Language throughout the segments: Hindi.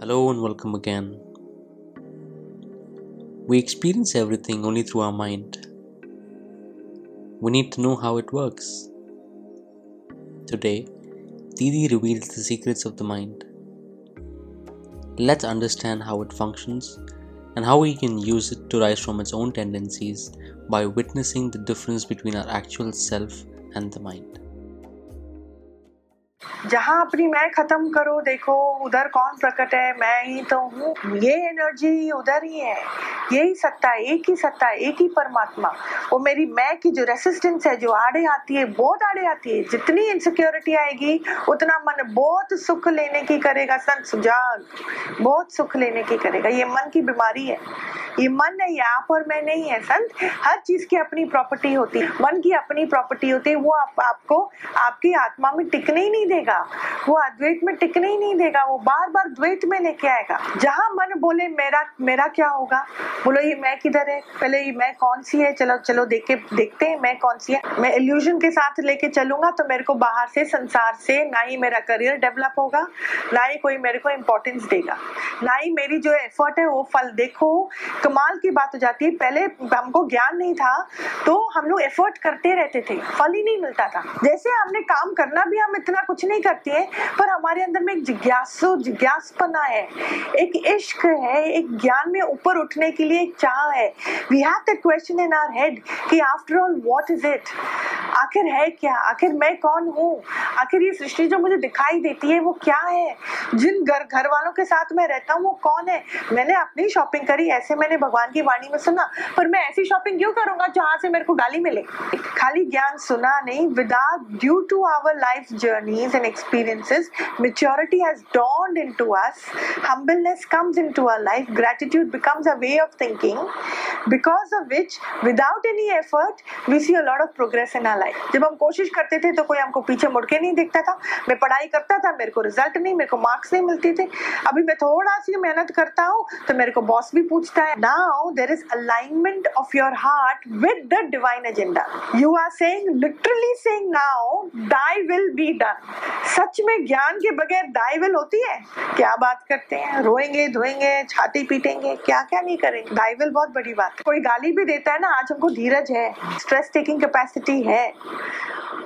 Hello and welcome again. We experience everything only through our mind. We need to know how it works. Today, Didi reveals the secrets of the mind. Let's understand how it functions and how we can use it to rise from its own tendencies by witnessing the difference between our actual self and the mind. जहाँ अपनी मैं खत्म करो, देखो उधर कौन प्रकट है? मैं ही तो हूँ। ये एनर्जी उधर ही है। यही सत्ता एक ही सत्ता एक ही परमात्मा। वो मेरी मैं की जो रेसिस्टेंस है जो आड़े आती है बहुत आड़े आती है। जितनी इनसिक्योरिटी आएगी उतना मन बहुत सुख लेने की करेगा। संत सुजाग बहुत सुख लेने की करेगा। ये मन की बीमारी है। ये मन है ये आप और मैं नहीं है। संत हर चीज़ की अपनी प्रॉपर्टी होती है। मन की अपनी प्रॉपर्टी होती है। वो आप, आपको आपकी आत्मा में टिकने ही नहीं देगा। वो अद्वैत में टिकने ही नहीं देगा। वो बार बार द्वैत में लेके आएगा। जहाँ मन बोले मेरा मेरा क्या होगा? बोलो, ये मैं किधर है? पहले ये मैं कौन सी है? चलो चलो, देख के देखते हैं मैं कौन सी है। मैं इल्यूजन के साथ लेके चलूँगा तो मेरे को बाहर से, संसार से ना ही मेरा करियर डेवलप होगा, ना ही कोई मेरे को इम्पोर्टेंस देगा। ना ही मेरी जो एफर्ट है, वो फल। देखो, कमाल की बात हो जाती है। पहले हमको ज्ञान नहीं था तो हम लोग एफर्ट करते रहते थे। फल ही नहीं मिलता था। जैसे हमने काम करना भी, हम इतना कुछ नहीं करते हैं, पर हमारे अंदर में एक जिज्ञासु, जिज्ञासपना है। एक इश्क है, एक ज्ञान में ऊपर उठने के लिए चाह है we have that question in our head कि after all what is it आखिर है क्या आखिर मैं कौन हूँ आखिर ये सृष्टि जो मुझे दिखाई देती है वो क्या है जिन घर घर वालों के साथ मैं रहता हूँ वो कौन है मैंने अपनी शॉपिंग करी ऐसे मैंने भगवान की वाणी में सुना पर मैं ऐसी शॉपिंग क्यों करूँगा जहाँ से मेरे को गाली मिले खाली ज्ञान सुना नहीं without due to our life journeys and experiences maturity has dawned into us. Humbleness comes into our life. Gratitude becomes a way of thinking because of which without any effort we see a lot of progress in our life जब हम कोशिश करते थे तो कोई हमको पीछे मुड़ के नहीं देखता था मैं पढ़ाई करता था मेरे को रिज़ल्ट नहीं मेरे को मार्क्स नहीं मिलते थे अभी मैं थोड़ा सी मेहनत करता हूँ तो मेरे को बॉस भी पूछता है now there is alignment of your heart with the divine agenda you are saying literally saying now thy will be done सच में ज्ञान के बगैर दाई विल होती है क्या बात करते हैं रोएँगे धोएँगे छाती पीटेंगे क्या क्या नहीं करेंगे दाई बहुत बड़ी बात है। कोई गाली भी देता है ना, आज हमको धीरज है स्ट्रेस टेकिंग कैपेसिटी है।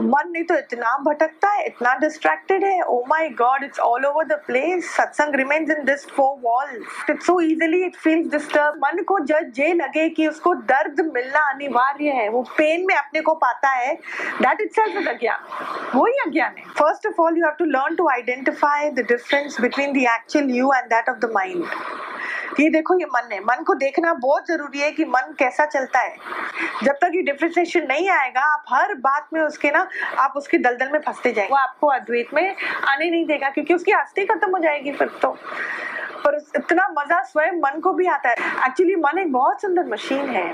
मन नहीं तो इतना भटकता है, इतना डिस्ट्रैक्टेड है। ओ my God it's all over the place satsang remains in this four walls it's so easily it feels disturb मन को जब ये लगे कि उसको दर्द मिलना अनिवार्य है। वो पेन में अपने को पाता है। दैट इटसेल्फ इज़ अज्ञान। वही अज्ञान है। First of all you have to learn to identify the difference between the actual you and that of the mind ये देखो, ये मन है। मन को देखना बहुत ज़रूरी है कि मन कैसा चलता है। जब तक ये डिफ्रेंसिएशन नहीं आएगा, आप हर बात में उसके ना, आप उसके दलदल में फंसते जाएँगे। वो आपको अद्वैत में आने नहीं देगा, क्योंकि उसकी अस्थि खत्म हो जाएगी फिर तो। पर इतना मज़ा स्वयं मन को भी आता है। एक्चुअली मन एक बहुत सुंदर मशीन है।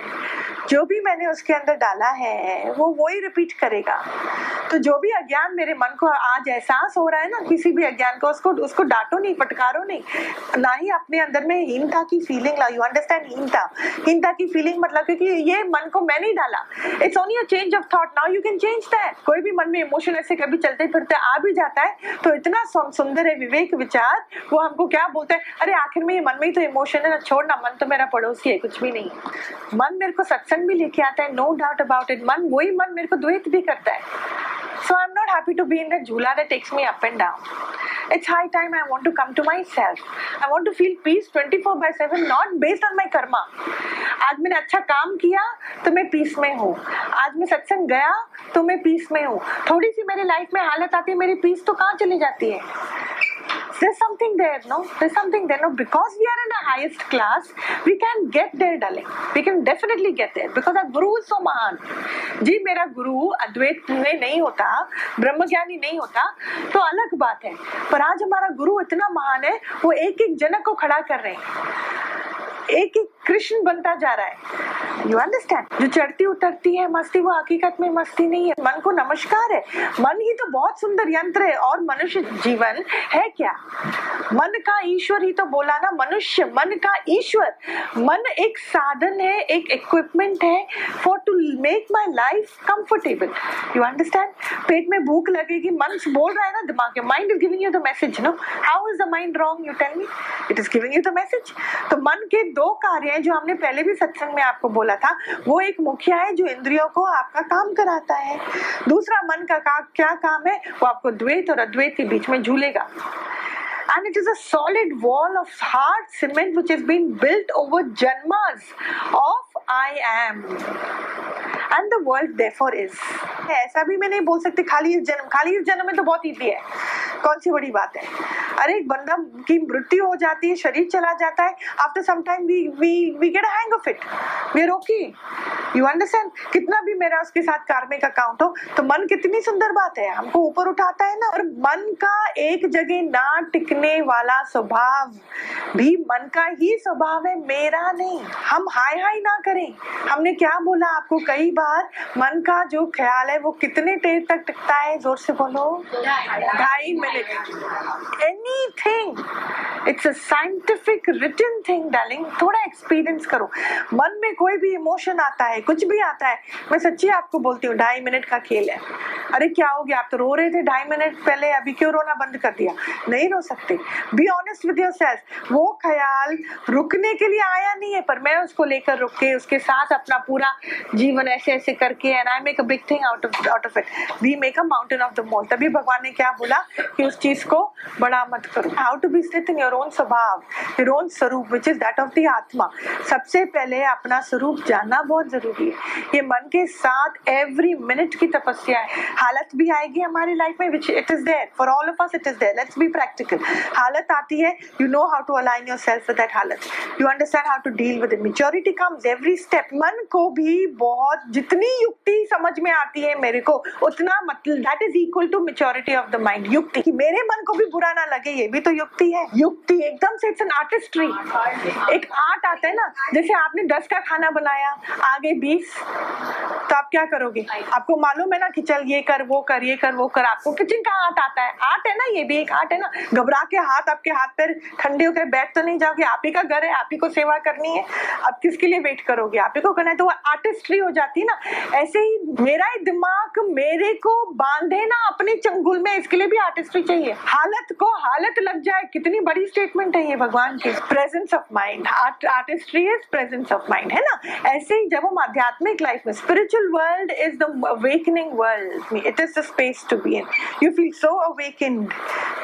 जो भी मैंने उसके अंदर डाला है, वो वही रिपीट करेगा। तो जो भी अज्ञान मेरे मन को आज एहसास हो रहा है ना, किसी भी अज्ञान को, उसको उसको डांटो नहीं, फटकारो नहीं। ना ही अपने अंदर में हीनता की फीलिंग ला यू अंडरस्टैंड हीनता? हीनता की फीलिंग मतलब क्योंकि ये मन को मैं नहीं डाला। It's only a change of thought now you can change that कोई भी मन में इमोशन ऐसे कभी चलते फिरते आ भी जाता है तो इतना सुंदर है विवेक विचार। वो हमको क्या बोलते है? अरे आखिर में ये मन में ही तो इमोशन है ना, छोड़ ना, मन तो मेरा पड़ोसी है, कुछ भी नहीं। मन मेरे को सत्संग भी लेके आता है नो डाउट अबाउट इट मन, वही मन मेरे को द्वित भी करता है। So I am not happy to be in the jhula that takes me up and down it's high time I want to come to myself I want to feel peace twenty four by not based on my karma आज मैंने अच्छा काम किया तो मैं पीस में हूँ। आज मैं सत्संग गया तो मैं पीस में हूँ। थोड़ी सी मेरी लाइफ में हालत आती है, मेरी पीस तो कहाँ चली जाती है? There no something there no because we are in the highest class we can get there darling we can definitely get there because our guru is so mahan ji मेरा गुरु अद्वैत में नहीं होता ब्रह्म ज्ञानी नहीं होता तो अलग बात है पर आज हमारा गुरु इतना महान है वो एक एक जनक को खड़ा कर रहे हैं एक एक कृष्ण बनता जा रहा है यू अंडरस्टैंड जो चढ़ती उतरती है, मस्ती, वो हकीकत में मस्ती नहीं है। मन को नमस्कार है। मन ही तो बहुत सुंदर यंत्र है और मनुष्य जीवन है क्या? मन का ईश्वर ही तो बोला ना, मनुष्य, मन का ईश्वर। मन एक साधन है, एक इक्विपमेंट है for to make my life comfortable you understand पेट में भूख लगेगी, मन बोल रहा है ना, दिमाग के mind is giving you the message no how is the mind wrong you tell me it is giving you the message तो मन के दो कार्य हैं जो हमने पहले भी सत्संग में आपको बोला था वो एक मुखिया है जो इंद्रियों को आपका काम कराता है दूसरा मन का का, क्या काम है वो आपको द्वैत और अद्वैत के बीच में झूलेगा and it is a solid wall of hard cement which has been built over janmas of I am. And the world therefore is. ऐसा भी मैं नहीं बोल सकती खाली इस जन्म खाली इस जन्म में तो बहुत ईजी है कौन सी बड़ी बात है? अरे एक बंदा की मृत्यु हो जाती है शरीर चला जाता है after some time we we we get hang of it we are okay you understand कितना भी मेरा उसके साथ कार्मिक अकाउंट हो तो मन कितनी सुंदर बात है। हमको ऊपर उठाता है ना। और मन का एक जगह ना टिकने वाला स्वभाव भी मन का ही स्वभाव है मेरा नहीं। हम हाय हाय ना करें। हमने क्या बोला आपको? कई बार मन का जो ख्याल है वो कितने देर तक टिकता है? ज़ोर से बोलो। ढाई minute anything it's a scientific written thing darling थोड़ा एक्सपीरियंस करो। मन में कोई भी इमोशन आता है, कुछ भी आता है, मैं सच्ची आपको बोलती हूँ, ढाई मिनट का खेल है। अरे क्या हो गया? आप तो रो रहे थे, ढाई मिनट पहले अभी क्यों रोना बंद कर दिया? नहीं रो सकते। Be honest with your self वो ख्याल रुकने के लिए आया नहीं है, पर मैं उसको लेकर रुक के, उसके साथ अपना पूरा जीवन ऐसे ऐसे करके and I make a big thing out of out of it we make a mountain of the mole तभी भगवान ने क्या बोला? कि उस चीज़ को बड़ा मत करो। How to be sthit in your own swabhav your own swaroop which is that of the atma. सबसे पहले अपना स्वरूप जानना बहुत ज़रूरी है। ये मन के साथ एवरी मिनट की तपस्या है। हालत भी आएगी हमारी लाइफ में which it is there for all of us it is there let's be practical हालत आती है you know how to align yourself with that halat you understand how to deal with maturity comes every step मन को भी बहुत, जितनी युक्ति समझ में आती है मेरे को, उतना मतलब that is equal to maturity of the mind युक्ति। कि मेरे मन को भी बुरा ना लगे, ये भी तो युक्ति है। युक्ति एकदम से इट्स एन आर्टिस्ट्री एक आर्ट आता है ना, जैसे आपने दस का खाना बनाया, आगे बीस तो आप क्या करोगे? आपको मालूम है ना कि चल, ये कर, वो कर, ये कर, वो कर, आपको किचन का आर्ट आता है। आर्ट है ना, ये भी एक आर्ट है ना। घबरा के हाथ, आपके हाथ पैर ठंडे होकर बैठ तो नहीं जाओगे। आप ही का घर है, आप ही को सेवा करनी है। अब किसके लिए वेट करोगे? आप ही को करना है तो आर्टिस्ट्री हो जाती है ना। ऐसे ही मेरा ही दिमाग मेरे को बांधे ना अपने चंगुल में, इसके लिए भी आर्टिस्ट्री भी चाहिए। हालत को हालत लग जाए, कितनी बड़ी स्टेटमेंट है ये भगवान की। Presence of mind artistry is presence of mind है ना? ऐसे ही जब हम आध्यात्मिक लाइफ में spiritual world is the awakening world it is the space to be in you feel so awakened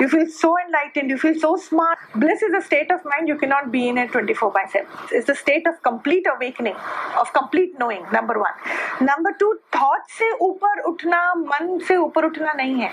you feel so enlightened you feel so smart bliss is the state of mind you can not be in at twenty four by seven is the state of complete awakening of complete knowing number one number two thought से ऊपर उठना, मन से ऊपर उठना नहीं है।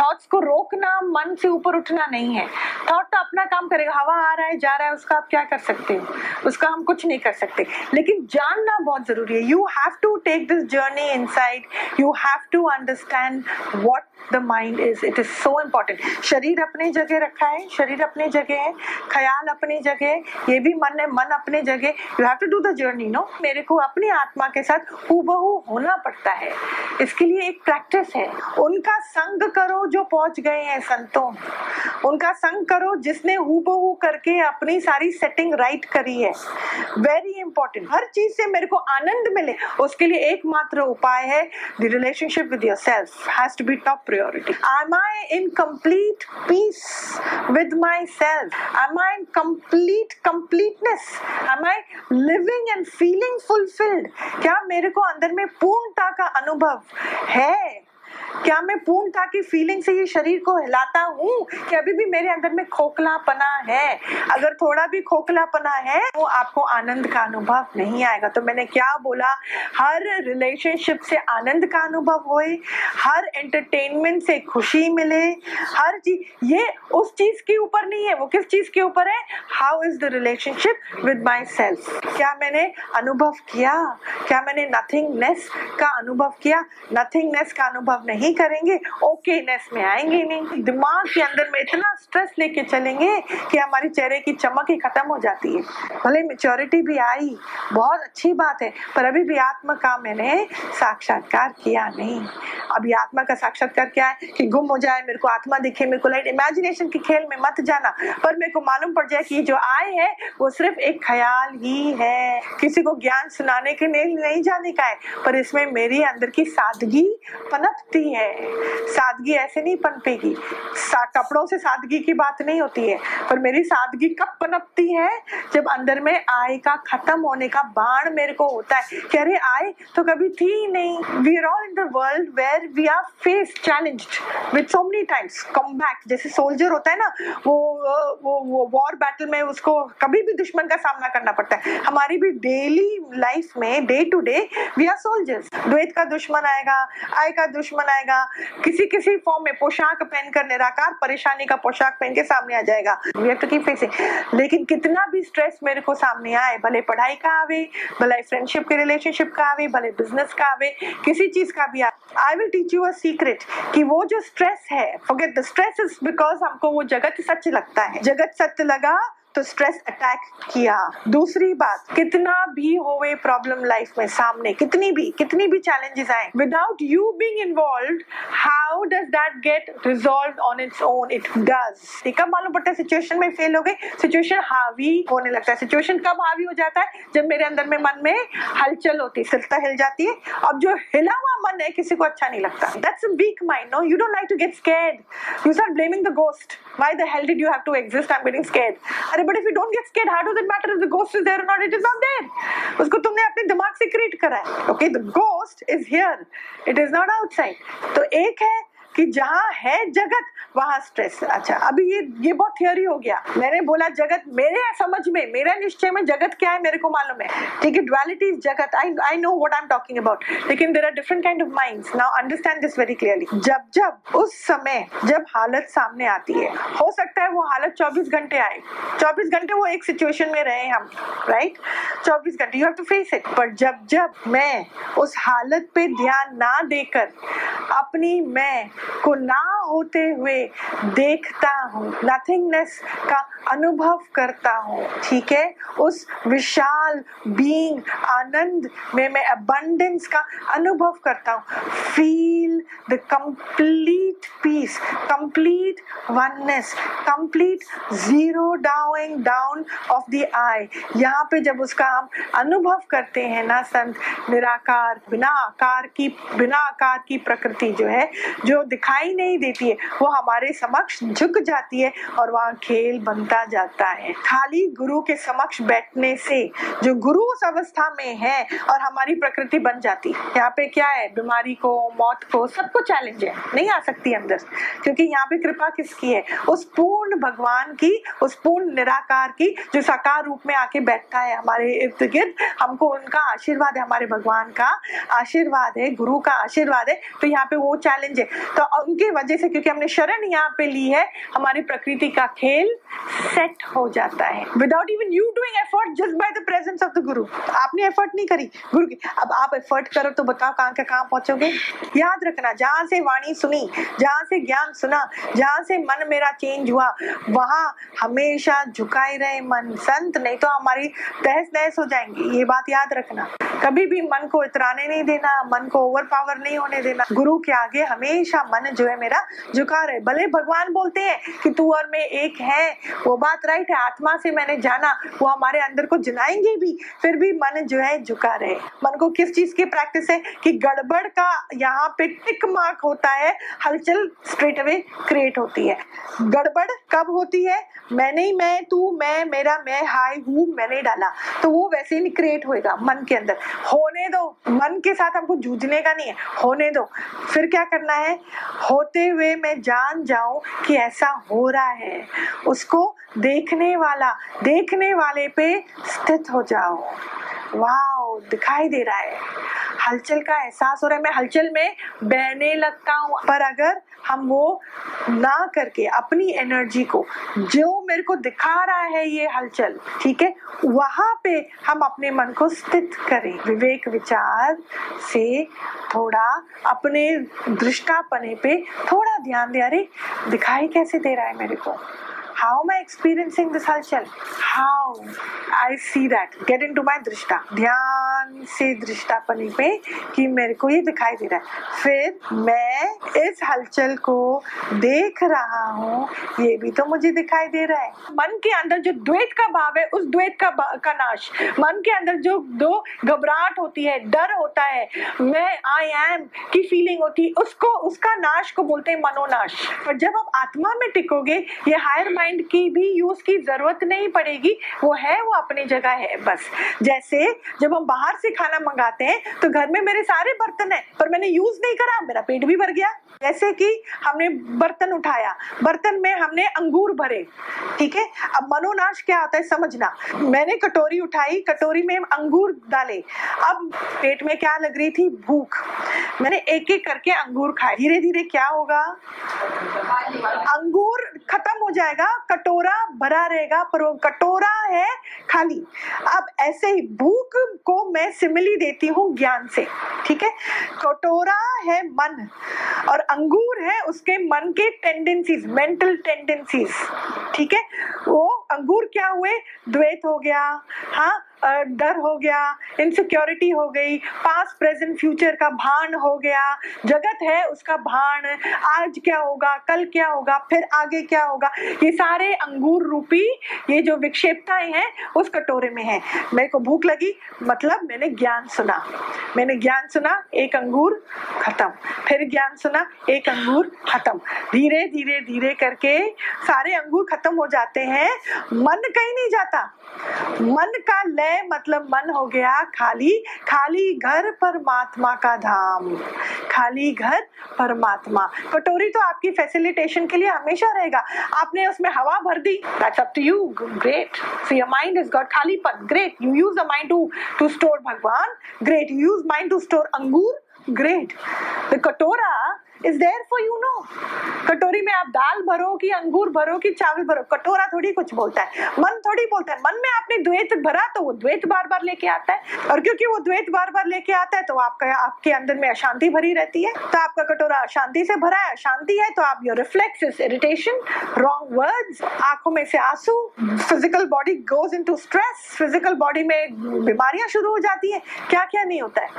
थॉट्स को रोकना मन से ऊपर उठना नहीं है। थॉट तो अपना काम करेगा, हवा आ रहा है, जा रहा है, उसका आप क्या कर सकते हो? उसका हम कुछ नहीं कर सकते। लेकिन जानना बहुत ज़रूरी है। You have to take this journey inside you have to understand what the mind is it is so important शरीर अपनी जगह रखा है, शरीर अपनी जगह है, ख्याल अपनी जगह है, ये भी मन है, मन अपनी जगह you have to do the journey no मेरे को अपनी आत्मा के साथ हूबहू होना पड़ता है। इसके लिए एक प्रैक्टिस है। उनका संग करो जो पहुँच गए हैं संतों। उनका संग करो जिसने हूबहू करके अपनी सारी सेटिंग राइट करी है। वेरी इंपॉर्टेंट हर चीज़ से मेरे को आनंद मिले। उसके लिए एकमात्र उपाय है। The relationship with yourself has to be top priority am i in complete peace with myself am i in complete completeness am i living and feeling fulfilled क्या मेरे को अंदर में पूर्णता का अनुभव है क्या मैं पूर्णता की फीलिंग से ये शरीर को हिलाता हूँ? कि अभी भी मेरे अंदर में खोखलापना है। अगर थोड़ा भी खोखलापना है तो आपको आनंद का अनुभव नहीं आएगा। तो मैंने क्या बोला? हर रिलेशनशिप से आनंद का अनुभव होए, हर एंटरटेनमेंट से खुशी मिले, हर चीज़। ये उस चीज़ के ऊपर नहीं है, वो किस चीज़ के ऊपर है? How is the relationship with myself क्या मैंने अनुभव किया? क्या मैंने नथिंगनेस का अनुभव किया? नथिंगनेस का अनुभव नहीं करेंगे ओकेनेस में आएँगे नहीं। दिमाग के अंदर में इतना स्ट्रेस लेके चलेंगे कि हमारे चेहरे की चमक ही खत्म हो जाती है। भले मेच्योरिटी भी आई, बहुत अच्छी बात है, पर अभी भी आत्मा का मैंने साक्षात्कार किया नहीं। अभी आत्मा का साक्षात्कार क्या है कि गुम हो जाए मेरे को आत्मा दिखे मेरे को लाइट इमेजिनेशन के खेल में मत जाना। पर मेरे को मालूम पड़ जाए कि जो आए है वो सिर्फ़ एक ख्याल ही है। किसी को ज्ञान सुनाने के लिए नहीं जाने का है पर इसमें मेरी अंदर की सादगी पनपती है। सादगी ऐसे नहीं पनपेगी। सा, कपड़ों से सादगी की बात नहीं होती है पर मेरी सादगी कब पनपती है? जब अंदर में आय का खत्म होने का बाण मेरे को होता है। कि अरे आय तो कभी थी नहीं। We are all in the world where we are face challenge with so many times come back जैसे सोल्जर होता है ना, वो वो वो वॉर बैटल में उसको कभी भी दुश्मन का सामना करना पड़ता है। हमारी भी डेली लाइफ में day to day we are soldiers द्वैत का दुश्मन आएगा, आय का दुश्मन आएगा, किसी किसी फॉर्म में पोशाक पहनकर निराकार, परेशानी का पोशाक पहन के सामने आ जाएगा। We have to keep facing लेकिन कितना भी स्ट्रेस मेरे को सामने आए, भले पढ़ाई का आवे, भले फ्रेंडशिप के रिलेशनशिप का आवे, भले बिज़नेस का आवे, किसी चीज़ का भी आवे I will teach you a secret कि वो जो स्ट्रेस है forget the stress is because हमको वो जगत सच लगता है। जगत सत्य लगा तो स्ट्रेस अटैक किया। दूसरी बात, कितना भी होवे प्रॉब्लम लाइफ में सामने, कितनी भी कितनी भी चैलेंजेस आए without you being involve how does that get resolve on its own it does कब मालूम पड़ता है सिचुएशन में फेल हो गई सिचुएशन हावी होने लगता है। सिचुएशन कब हावी हो जाता है? जब मेरे अंदर में मन में हलचल होती है, सिरता हिल जाती है। अब जो हिला हुआ मन है, किसी को अच्छा नहीं लगता। That's weak mind no you don't like to get scared you start blaming the ghost why the hell did you have to exist I am getting scared अरे अरे but if you don't get scared how does it matter if the ghost is there or not it is not there उसको तुमने अपने दिमाग से क्रिएट करा है okay the ghost is here it is not outside तो एक है कि जहाँ है जगत, वहाँ स्ट्रेस अच्छा अभी ये ये बहुत थियोरी हो गया। मैंने बोला, जगत मेरे समझ में, मेरा निश्चय में जगत क्या है मेरे को मालूम है। ठीक है duality is jagat. I I know what I am talking about लेकिन there are different kind of minds now understand this very clearly जब जब, उस समय जब हालत सामने आती है, हो सकता है वो हालत 24 घंटे आए। 24 घंटे वो एक सिचुएशन में रहे हम राइट 24 घंटे you have to face it पर जब जब मैं उस हालत पे ध्यान ना देकर अपनी मैं को ना होते हुए देखता हूँ। नथिंगनेस का अनुभव करता हूँ, ठीक है? उस विशाल बीइंग आनंद में मैं अबंडेंस का अनुभव करता हूँ। Feel the complete peace complete oneness complete zero doing down of the I यहाँ पे जब उसका हम अनुभव करते हैं ना संत, निराकार, बिना आकार की, बिना आकार की प्रकृति जो है, जो दिखाई नहीं देती है, वो हमारे समक्ष झुक जाती है और वहाँ खेल बनता जाता है। खाली गुरु के समक्ष बैठने से जो गुरु उस अवस्था में है और हमारी प्रकृति बन जाती। है यहाँ पे क्या है? बीमारी को, मौत को सबको चैलेंज है। नहीं आ सकती अंदर। क्योंकि यहाँ पे कृपा किसकी है? उस पूर्ण भगवान की, उस पूर्ण निराकार की, जो साकार रूप में आके बैठता है हमारे इर्द गिर्द। हमको उनका आशीर्वाद है, हमारे भगवान का आशीर्वाद है, गुरु का आशीर्वाद है। तो यहाँ पे वो चैलेंज है। तो उनकी वजह से, क्योंकि हमने शरण यहाँ पे ली है, हमारी प्रकृति का खेल सेट हो जाता है। Without even you doing effort just by the presence of the guru आपने एफर्ट नहीं करी, गुरु की। अब आप एफर्ट करो तो बताओ कहाँ का कहाँ पहुंचोगे? याद रखना जहाँ से वाणी सुनी, जहाँ से ज्ञान सुना, जहाँ से मन मेरा चेंज हुआ, वहाँ हमेशा झुकाए रहे मन। संत नहीं तो हमारी तहस नहस हो जाएँगी, ये बात याद रखना। कभी भी मन को इतराने नहीं देना, मन को ओवर पावर नहीं होने देना। गुरु के आगे हमेशा मन जो है मेरा झुका रहे। भले भगवान बोलते हैं कि तू और मैं एक है, वो बात राइट है, आत्मा से मैंने जाना, वो हमारे अंदर को जलाएँगे भी, फिर भी मन जो है झुका रहे। मन को किस चीज़ की प्रैक्टिस है कि गड़बड़ का यहाँ पे टिक मार्क होता है, हलचल स्ट्रेट अवे क्रिएट होती है। गड़बड़ कब होती है? मैंने ही मैं, तू, मैं, मेरा, मैं, हाय, हूँ, मैंने डाला। तो वो वैसे ही क्रिएट होएगा मन के अंदर। होने दो। मन के साथ हमको जूझने का नहीं है। होने दो। फिर क्या करना है? होते हुए मैं जान जाऊँ कि ऐसा हो रहा है। उसको देखने वाला, देखने वाले पे स्थित हो जाओ। वाह दिखाई दे रहा है। हलचल का एहसास हो रहा है। मैं हलचल में बहने लगता हूँ। पर अगर हम वो ना करके अपनी एनर्जी को, जो मेरे को दिखा रहा है ये हलचल, ठीक है, वहाँ पे हम अपने मन को स्थित करें। विवेक विचार से थोड़ा अपने दृष्टापने पे थोड़ा ध्यान दे। अरे, दिखाई कैसे दे रहा है मेरे को? How am I experiencing this halchal? How I see that. Get into my दृष्टा ध्यान से दृष्टापनी पे कि मेरे को ये दिखाई दे रहा है फिर मैं इस हलचल को देख रहा हूँ ये भी तो मुझे दिखाई दे रहा है मन के अंदर जो द्वैत का भाव है उस द्वैत का का नाश मन के अंदर जो दो घबराहट होती है डर होता है मैं आई एम की फीलिंग होती है उसको उसका नाश को बोलते हैं मनोनाश पर जब आप आत्मा में टिकोगे ये हायर माइंड माइंड की भी यूज़ की ज़रूरत नहीं पड़ेगी। वो है, वो अपनी जगह है, बस। जैसे जब हम बाहर से खाना मंगाते हैं तो घर में मेरे सारे बर्तन है, पर मैंने यूज़ नहीं करा, मेरा पेट भी भर गया। जैसे कि हमने बर्तन उठाया, बर्तन में हमने अंगूर भरे, ठीक है? अब मनोनाश क्या होता है समझना। मैंने कटोरी उठाई, कटोरी में अंगूर डाले। अब पेट में क्या लग रही थी? भूख। मैंने एक एक करके अंगूर खाए। धीरे धीरे क्या होगा? अंगूर खत्म हो जाएगा कटोरा भरा रहेगा, पर वो कटोरा है खाली। अब ऐसे ही भूख को मैं सिमिली देती हूँ ज्ञान से, ठीक है? कटोरा है मन, और अंगूर है उसके मन के टेंडेंसीज मेंटल टेंडेंसीज ठीक है? वो अंगूर क्या हुए? द्वैत हो गया। हाँ डर हो गया इनसिक्योरिटी हो गई पास प्रेजेंट फ्यूचर का भान हो गया, जगत है उसका भान, आज क्या होगा, कल क्या होगा, फिर आगे क्या होगा, ये सारे अंगूर रूपी, ये जो विक्षेपताएँ हैं, उस कटोरे में है। मेरे को भूख लगी मतलब मैंने ज्ञान सुना। मैंने ज्ञान सुना, एक अंगूर खत्म। फिर ज्ञान सुना, एक अंगूर खत्म। धीरे धीरे धीरे करके सारे अंगूर खत्म हो जाते हैं। मन कहीं नहीं जाता। मन का लय मतलब मन हो गया खाली खाली घर परमात्मा का धाम। खाली घर परमात्मा। कटोरी तो आपकी फैसिलिटेशन के लिए हमेशा रहेगा। आपने उसमें हवा भर दी। That's up to you great so your mind is got खाली पन great you use the mind to to store Bhagwan. Great you use mind to store angoor. Great the katora is there for you no कटोरी में आप दाल भरो कि अंगूर भरो कि चावल भरो? कटोरा थोड़ी कुछ बोलता है। मन थोड़ी बोलता है। मन में आपने द्वैत भरा तो वो द्वैत बार बार लेके आता है। और क्योंकि वो द्वैत बार बार लेके आता है तो आपका, आपके अंदर में अशांति भरी रहती है। तो आपका कटोरा अशांति से भरा है, अशांति है तो आप your reflex is irritation wrong words आँखों में से आँसू physical body goes into stress physical body में बीमारियाँ शुरू हो जाती है। क्या क्या नहीं होता है?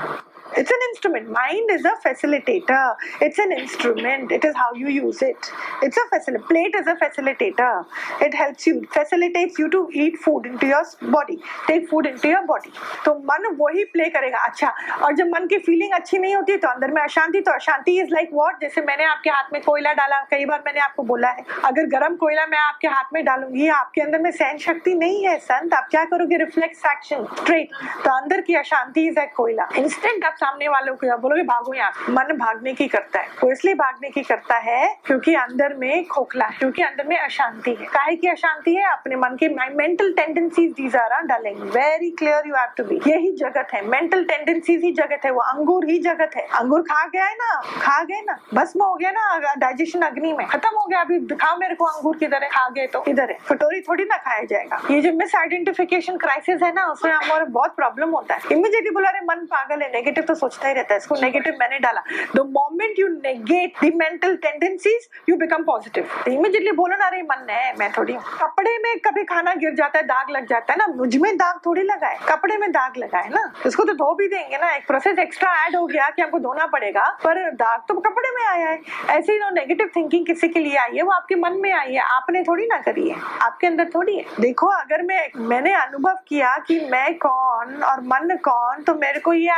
It's an instrument. Mind is a facilitator. It's an instrument. It is how you use it. It's a facilitator. Plate is a facilitator. It helps you, facilitates you to eat food into your body. Take food into your body. तो वही प्ले करेगा अच्छा और जब मन की फीलिंग अच्छी नहीं होती तो अंदर में अशांति तो अशांति इज़ लाइक वॉट जैसे मैंने आपके हाथ में कोयला डाला कई बार मैंने आपको बोला है अगर गर्म कोयला मैं आपके हाथ में डालूँगी आपके अंदर में सहन शक्ति नहीं है संत आप क्या करोगे रिफ्लेक्स एक्शन स्ट्रेट तो अंदर की अशांति इज़ लाइक कोयला इंस्टेंट आप सामने वालों को बोलोगे भागो यहाँ। मन भागने की करता है। वो इसलिए भागने की करता है क्योंकि अंदर में खोखला है क्योंकि अंदर में अशांति है। काहे की अशांति है? अपने मन की मेंटल टेंडेंसीज दीज आर डालेंगे। Very clear you have to be यही जगत है। मेंटल टेंडेंसीज ही जगत है। वो अंगूर ही जगत है। अंगूर खा गया है ना? खा गए ना? भस्म हो गया ना? डाइजेशन अग्नि में। खत्म हो गया। अभी दिखाओ मेरे को अंगूर किधर है। खा गए तो। इधर है। कटोरी थोड़ी ना खाया जाएगा। ये जो मिस आइडेंटिफिकेशन क्राइसिस है ना, उसमें हमारे बहुत प्रॉब्लम होता है। इमीडिएटली बोला रहे मन पागल है। नेगेटिव तो सोचता ही रहता है, इसको नेगेटिव मैंने डाला। The moment you negate the mental tendencies you become positive immediately बोलो ना, अरे, मन है, मैं थोड़ी कपड़े में कभी खाना गिर जाता है, दाग लग जाता है ना, मुझमें दाग थोड़ी लगा है, कपड़े में दाग लगा है ना, इसको तो धो भी देंगे ना, एक प्रोसेस एक्स्ट्रा ऐड हो गया कि हमको धोना पड़ेगा, पर दाग तो कपड़े में आया है। ऐसे ही नेगेटिव थिंकिंग किसी के लिए आई है, वो आपके मन में आई है, आपने थोड़ी ना करी है, आपके अंदर थोड़ी है। देखो, अगर मैं, मैंने अनुभव किया कि मैं कौन और मन कौन तो मेरे को ये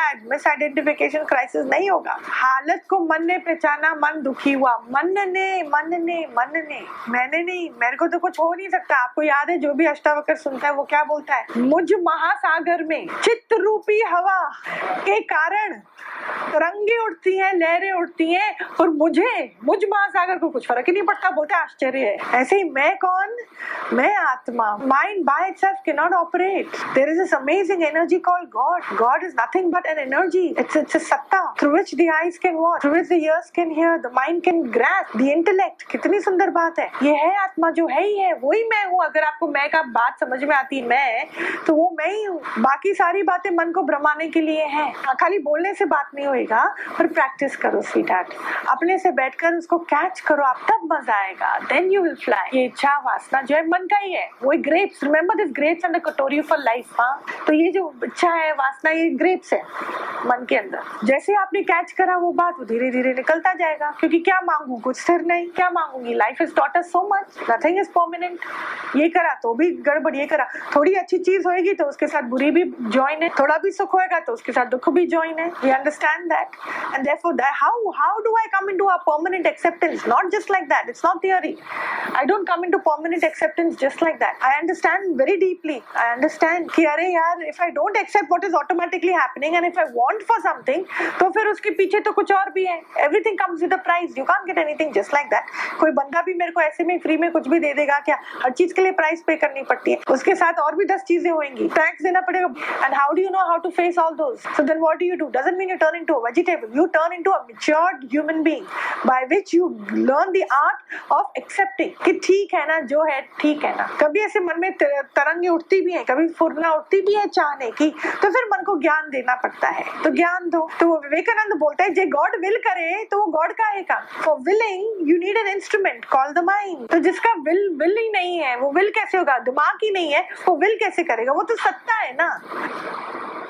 आइडेंटिफिकेशन क्राइसिस नहीं होगा। हालत को मन ने पहचाना, मन दुखी हुआ। मन ने मन ने मन ने। मैंने नहीं, मेरे को तो कुछ हो नहीं सकता। आपको याद है, जो भी अष्टावकर सुनता है, वो क्या बोलता है? मुझ महासागर में चित्त रूपी हवा के कारण तरंगे उठती हैं, लहरें उठती हैं, और मुझे, मुझ महासागर को कुछ फ़र्क ही नहीं पड़ता, बोलते आश्चर्य है। ऐसे ही मैं कौन? मैं आत्मा। Mind by itself cannot operate there is this amazing energy called God God is nothing but an energy it's it's a सत्ता through which the eyes can watch through which the ears can hear the mind can grasp the intellect कितनी सुंदर बात है। ये है आत्मा जो है ही है, वही मैं हूँ। अगर आपको मैं का बात समझ में आती है मैं तो वो मैं ही हूँ। बाकी सारी बातें मन को भ्रमाने के लिए है। खाली बोलने से बात नहीं होएगा, पर प्रैक्टिस करो स्वीट हार्ट अपने से बैठकर उसको कैच करो, आप तब मज़ा आएगा। देन यू विल फ्लाई ये इच्छा, वासना जो है, मन का ही है। वो grapes remember this grapes and katori for life हाँ? तो ये जो इच्छा है, वासना, ये ग्रेप्स है। मन के अंदर। जैसे आपने कैच करा, वो बात वो धीरे धीरे निकलता जाएगा, क्योंकि क्या मांगू? कुछ स्थिर नहीं। क्या मांगूँगी? Life is taught so much nothing is permanent ये करा तो भी गड़बड़, ये करा। थोड़ी अच्छी चीज़ होएगी तो उसके साथ बुरी भी ज्वाइन है। थोड़ा भी सुख होएगा तो उसके साथ दुख भी ज्वाइन है। We understand that and therefore how how do I come into a permanent acceptance not just like that it's not theory I don't come into permanent acceptance just like that I understand very deeply I understand कि, अरे यार if I don't accept what is automatically happening and if I want for something तो फिर उसके पीछे तो कुछ और भी है। Everything comes with a price. You can't get anything just like that. कोई बंदा भी मेरे को ऐसे में फ्री में कुछ भी दे देगा क्या? हर चीज़ के लिए प्राइस पे करनी पड़ती है। उसके साथ और भी दस चीज़ें होंगी। टैक्स देना पड़ेगा। And how do you know how to face all those so then what do you do doesn't mean you turn into a vegetable. You turn into a matured human being by which you learn the art of accepting कि ठीक है ना, जो है ठीक है ना। कभी ऐसे मन में तरंगे उठती भी है, कभी फुरना उठती भी है चाहने की तो फिर मन को ज्ञान देना पड़ता है। तो ज्ञान दो। तो वो विवेकानंद बोलता है, जे गॉड विल करे तो वो गॉड का है का for willing you need an instrument call the mind तो जिसका विल विल ही नहीं है, वो विल कैसे होगा? दिमाग ही नहीं है, वो विल कैसे करेगा? वो तो सत्ता है ना।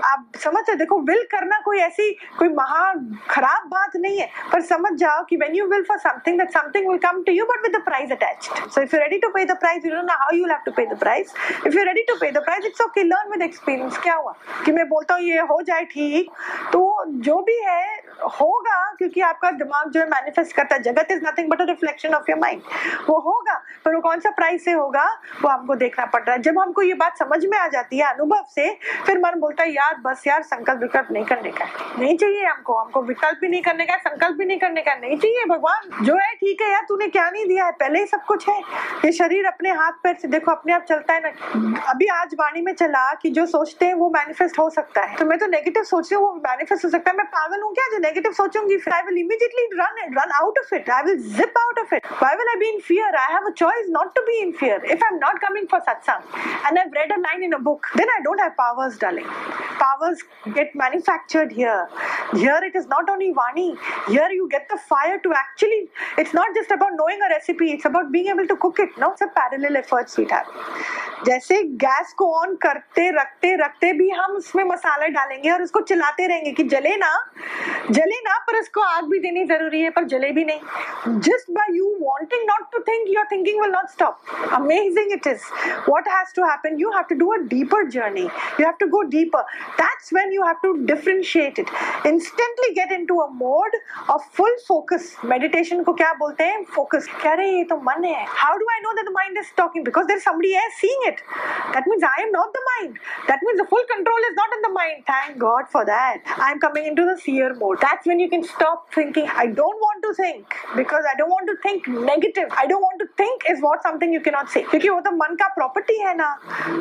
आप समझ समझते देखो विल करना कोई ऐसी, कोई महा खराब बात नहीं है। पर समझ जाओ कि when you will for something that something will come to you but with the price attached so if you ready to pay the price you don't know how you have to pay the price if you ready to pay the price it's okay learn with experience क्या हुआ? कि मैं बोलता हूँ, ये हो जाए ठीक तो जो भी है, होगा, क्योंकि आपका दिमाग जो है मैनिफेस्ट करता है। Jagat is nothing but a reflection of your mind वो होगा, पर वो कौन सा प्राइस से होगा, वो हमको देखना पड़ रहा है। जब हमको ये बात समझ में आ जाती है अनुभव से, फिर मन बोलता है, यार, बस यार, संकल्प विकल्प नहीं करने का नहीं चाहिए हमको। हमको विकल्प भी नहीं करने का संकल्प भी नहीं करने का नहीं चाहिए, भगवान। जो है, ठीक है यार, तूने क्या नहीं दिया है? पहले ही सब कुछ है। ये शरीर अपने हाथ पैर से, देखो, अपने आप चलता है ना। अभी आज वाणी में चला कि जो सोचते हैं, वो मैनिफेस्ट हो सकता है। तो मैं तो नेगेटिव सोच रही हूँ, वो मैनिफेस्ट हो सकता है। मैं पागल हूँ क्या? जो नेगेटिव सोचूँगी, फिर I will immediately run it run out of it I will zip out of it why will I be in fear I have a choice not to be in fear if I am not coming for satsang and I read a line in a book then I don't have powers darling powers get manufactured here. Here it is not only vani. Here you get the fire to actually, it's not just about knowing a recipe. It's about being able to cook it. No, it's a parallel effort, sweetheart. जैसे गैस को ऑन करते, रखते रखते भी हम उसमें मसाले डालेंगे और उसको चलाते रहेंगे कि जले ना जले ना, पर उसको आग भी देनी ज़रूरी है, पर जले भी नहीं। Just by you wanting not to think your thinking will not stop amazing it is what has to happen you have to do a deeper journey you have to go deeper that's when you have to differentiate it instantly get into a mode of full focus meditation को क्या बोलते हैं? फोकस कह रहे ये तो मन है. How do I know that the mind is talking because there somebody else seeing it that means i am not the mind. That means the full control is not in the mind. Thank god for that i'm coming into the seer mode that's when you can stop thinking i don't want to think because i don't want to think negative i don't want to think is what something you cannot say क्योंकि वो तो मन का प्रॉपर्टी है ना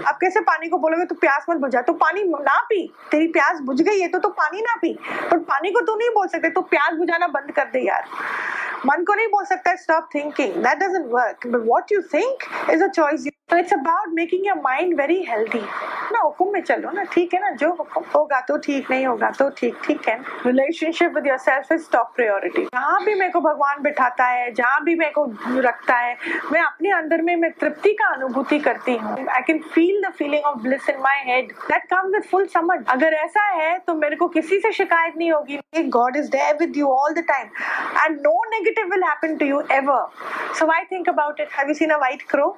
आप कैसे पानी को बोलोगे तो प्यास मत बुझा तो पानी ना पी तेरी प्यास बुझ गई है तो तो पानी ना पी पर पानी को तो नहीं बोल सकते तो प्यास बुझाना बंद कर दे यार मन को नहीं बोल सकता stop thinking that doesn't work but what you think is a choice तो it's about making your mind very healthy ना, हुक्म में चलो ना, ठीक है ना? जो हुक्म होगा तो ठीक, नहीं होगा तो ठीक ठीक है relationship with your self is top priority जहाँ भी मेरे को भगवान बिठाता है, जहाँ भी मेरे को रखता है, मैं अपने अंदर में, मैं तृप्ति का अनुभूति करती हूँ। I can feel the feeling of bliss in my head that come with full समझ. अगर ऐसा है तो मेरे को किसी से शिकायत नहीं होगी God is there with you all the time and no negative will happen to you ever so I think about it have you seen a white crow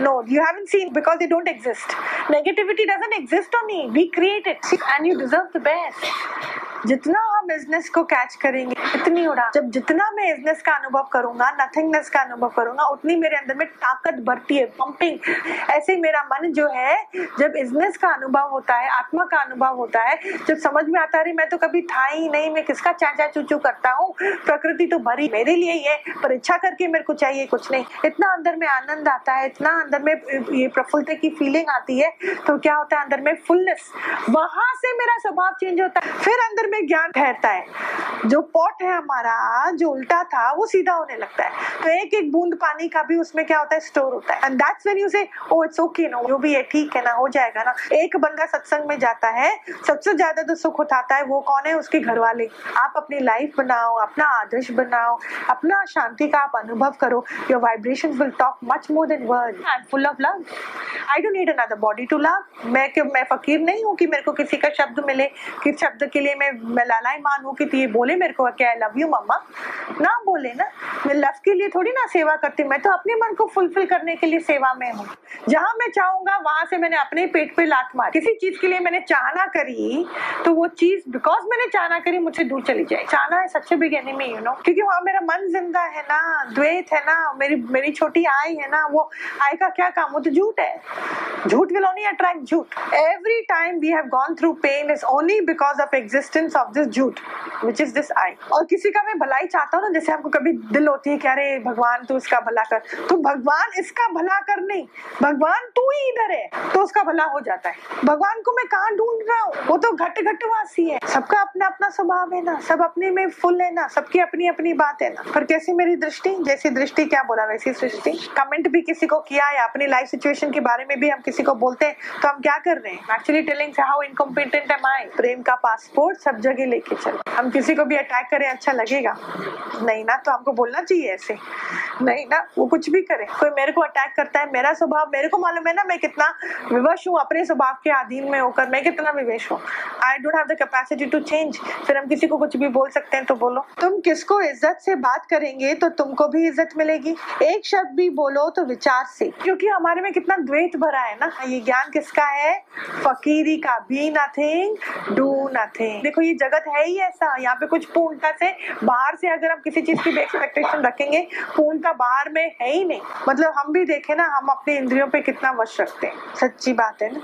no you haven't seen because they don't exist. Negativity doesn't exist on me. We create it and you deserve the best. जितना इजनेस को कैच करेंगे, इतनी उड़ा। जब जितना मैं इजनेस का अनुभव करूँगा नथिंगनेस का अनुभव करूँगा, उतनी मेरे अंदर में ताकत बढ़ती है पंपिंग ऐसे ही मेरा मन जो है, जब इजनेस का अनुभव होता है, आत्मा का अनुभव होता है, जब समझ में आता है मैं तो कभी था ही नहीं, मैं किसका चाचा चूचू करता हूँ? प्रकृति तो भरी मेरे लिए ही है, पर इच्छा करके मेरे को चाहिए कुछ नहीं। इतना अंदर में आनंद आता है, इतना अंदर में ये प्रफुल्लता की फीलिंग आती है तो क्या होता है, अंदर में फुलनेस वहाँ से मेरा स्वभाव चेंज होता है, फिर अंदर में ज्ञान ठहरता है। जो पॉट है हमारा जो उल्टा था वो सीधा होने लगता है। तो एक एक बूंद पानी का भी उसमें क्या होता है स्टोर होता है। एंड दैट्स व्हेन यू से ओ इट्स ओके नो जो भी है ठीक है ना हो जाएगा ना। एक बंदा सत्संग में जाता है सबसे ज़्यादा जो सुख उठाता है वो कौन है? उसके घर वाले आप अपनी लाइफ बनाओ अपना आदर्श बनाओ अपना शांति का आप अनुभव करो। Your vibration will talk much more than word I am full of love I don't need another body to love मैं मैं फकीर नहीं हूँ कि मेरे को किसी का शब्द मिले किस शब्द के लिए मैं मैं लालाई मान हूँ कि ये बोले मेरे को क्या आई लव यू मम्मा। ना बोले ना। मैं लव के लिए थोड़ी ना सेवा करती, मैं तो अपने मन को फुलफिल करने के लिए सेवा में हूँ। जहाँ मैं चाहूँगा, वहाँ से मैंने अपने पेट पे लात मार। किसी चीज़ के लिए मैंने चाहना करी तो वो चीज़ बिकॉज़ मैंने चाहना करी, मुझसे दूर चली जाए। चाहना है सच्चे बिग एनिमी यू नो क्योंकि वहाँ मेरा मन ज़िंदा है ना द्वैत है ना, मेरी मेरी छोटी आई है ना, वो आई का क्या काम? वो तो झूठ है। झूठ विल ओनली अट्रैक्ट झूठ। Every time we have gone through pain is only because of existence of this झूठ। विच इज़ दिस आई और किसी का मैं भलाई चाहता हूँ ना, जैसे आपको कभी दिल होती है कि अरे, भगवान तू इसका भला कर। तो भगवान इसका भला कर नहीं भगवान तू ही इधर है तो उसका भला हो जाता है। भगवान को मैं कहाँ ढूंढ रहा हूँ? वो तो घट घट वासी है। सबका अपना अपना स्वभाव है ना, सब अपने में फुल है ना, सबकी अपनी अपनी बात है ना। पर कैसी मेरी दृष्टि? जैसी दृष्टि क्या बोला वैसी सृष्टि। कमेंट भी किसी को किया या अपनी लाइफ सिचुएशन के बारे में भी हम किसी को बोलते हैं तो हम क्या कर रहे हैं? एक्चुअली टेलिंग हाउ इनकम्पिटेंट है माई प्रेम का पासपोर्ट सब जगह लेके चलो। हम किसी को भी अटैक करें अच्छा लगेगा। नहीं ना तो हमको बोलना चाहिए ऐसे। नहीं ना, वो कुछ भी करे। कोई मेरे को अटैक करता है, मेरा स्वभाव, मेरे को मालूम है ना, मैं कितना विवश हूँ अपने स्वभाव के अधीन में होकर, मैं कितना विवेश हूँ। I don't have the capacity to change फिर हम किसी को कुछ भी बोल सकते हैं तो बोलो। तुम किसको इज़्ज़त से बात करेंगे तो तुमको भी इज़्ज़त मिलेगी। एक शब्द भी बोलो तो विचार से। क्योंकि हमारे में कितना द्वैत भरा है ना। ये ज्ञान किसका है? फकीरी का। बी नथिंग डू नथिंग देखो, ये जगत है ही ऐसा, यहाँ पे कुछ पूर्णता से बाहर से अगर हम किसी चीज़ की एक्सपेक्टेशन रखेंगे पूर्णता बाहर में है ही नहीं। मतलब हम भी देखे ना, हम अपने इंद्रियों पे कितना वश रखते हैं। सच्ची बात है ना?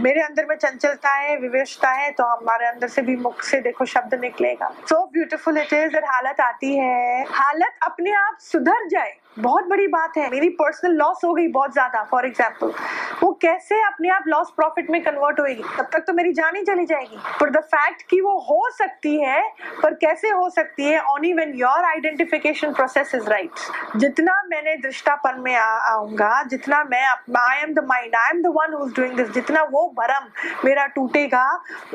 मेरे अंदर में चंचलता है, विवेशता है तो हमारे अंदर से भी मुख से देखो शब्द निकलेगा। सो ब्यूटिफुल इट इज़ हालत आती है। हालत अपने आप सुधर जाए। बहुत बड़ी बात है। मेरी पर्सनल लॉस हो गई बहुत ज़्यादा फॉर एग्ज़ाम्पल वो कैसे अपने आप लॉस प्रॉफिट में कन्वर्ट होगी तब तक तो मेरी जान ही चली जाएगी। पर द फैक्ट कि वो हो सकती है, पर कैसे हो सकती है only when your identification process is right जितना मैंने दृष्टापन में आऊँगा, जितना मैं I am the mind I am the one who is doing this जितना वो भरम मेरा टूटेगा,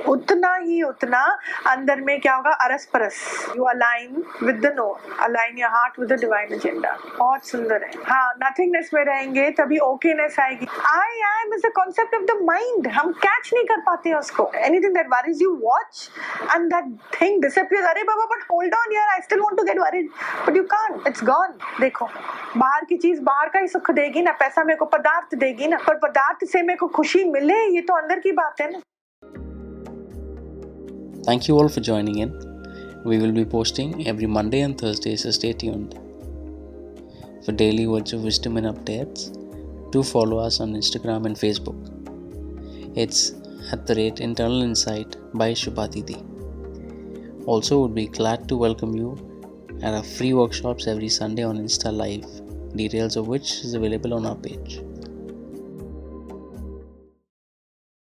उतना ही उतना अंदर में क्या होगा? अरस परस you align with the no align your heart with the divine agenda बहुत सुंदर है। हाँ नथिंगनेस में रहेंगे तभी ओकेनेस आएगी। I am is the concept of the mind हम कैच नहीं कर पाते हैं उसको। Anything that worries you watch and that thing disappears अरे बाबा बट होल्ड ऑन यार I still want to get worried but you can't it's gone देखो बाहर की चीज़ बाहर का ही सुख देगी ना पैसा मेरे को पदार्थ देगी ना पर पदार्थ से मेरे को खुशी मिले ये तो अंदर की बात है ना। Thank you all for joining in. We will be posting every Monday and Thursday, so stay tuned. For daily words of wisdom and updates, do follow us on Instagram and Facebook. It's at the rate Internal Insight by Shubhatiti. Also, would be glad to welcome you at our free workshops every Sunday on Insta Live, details of which is available on our page.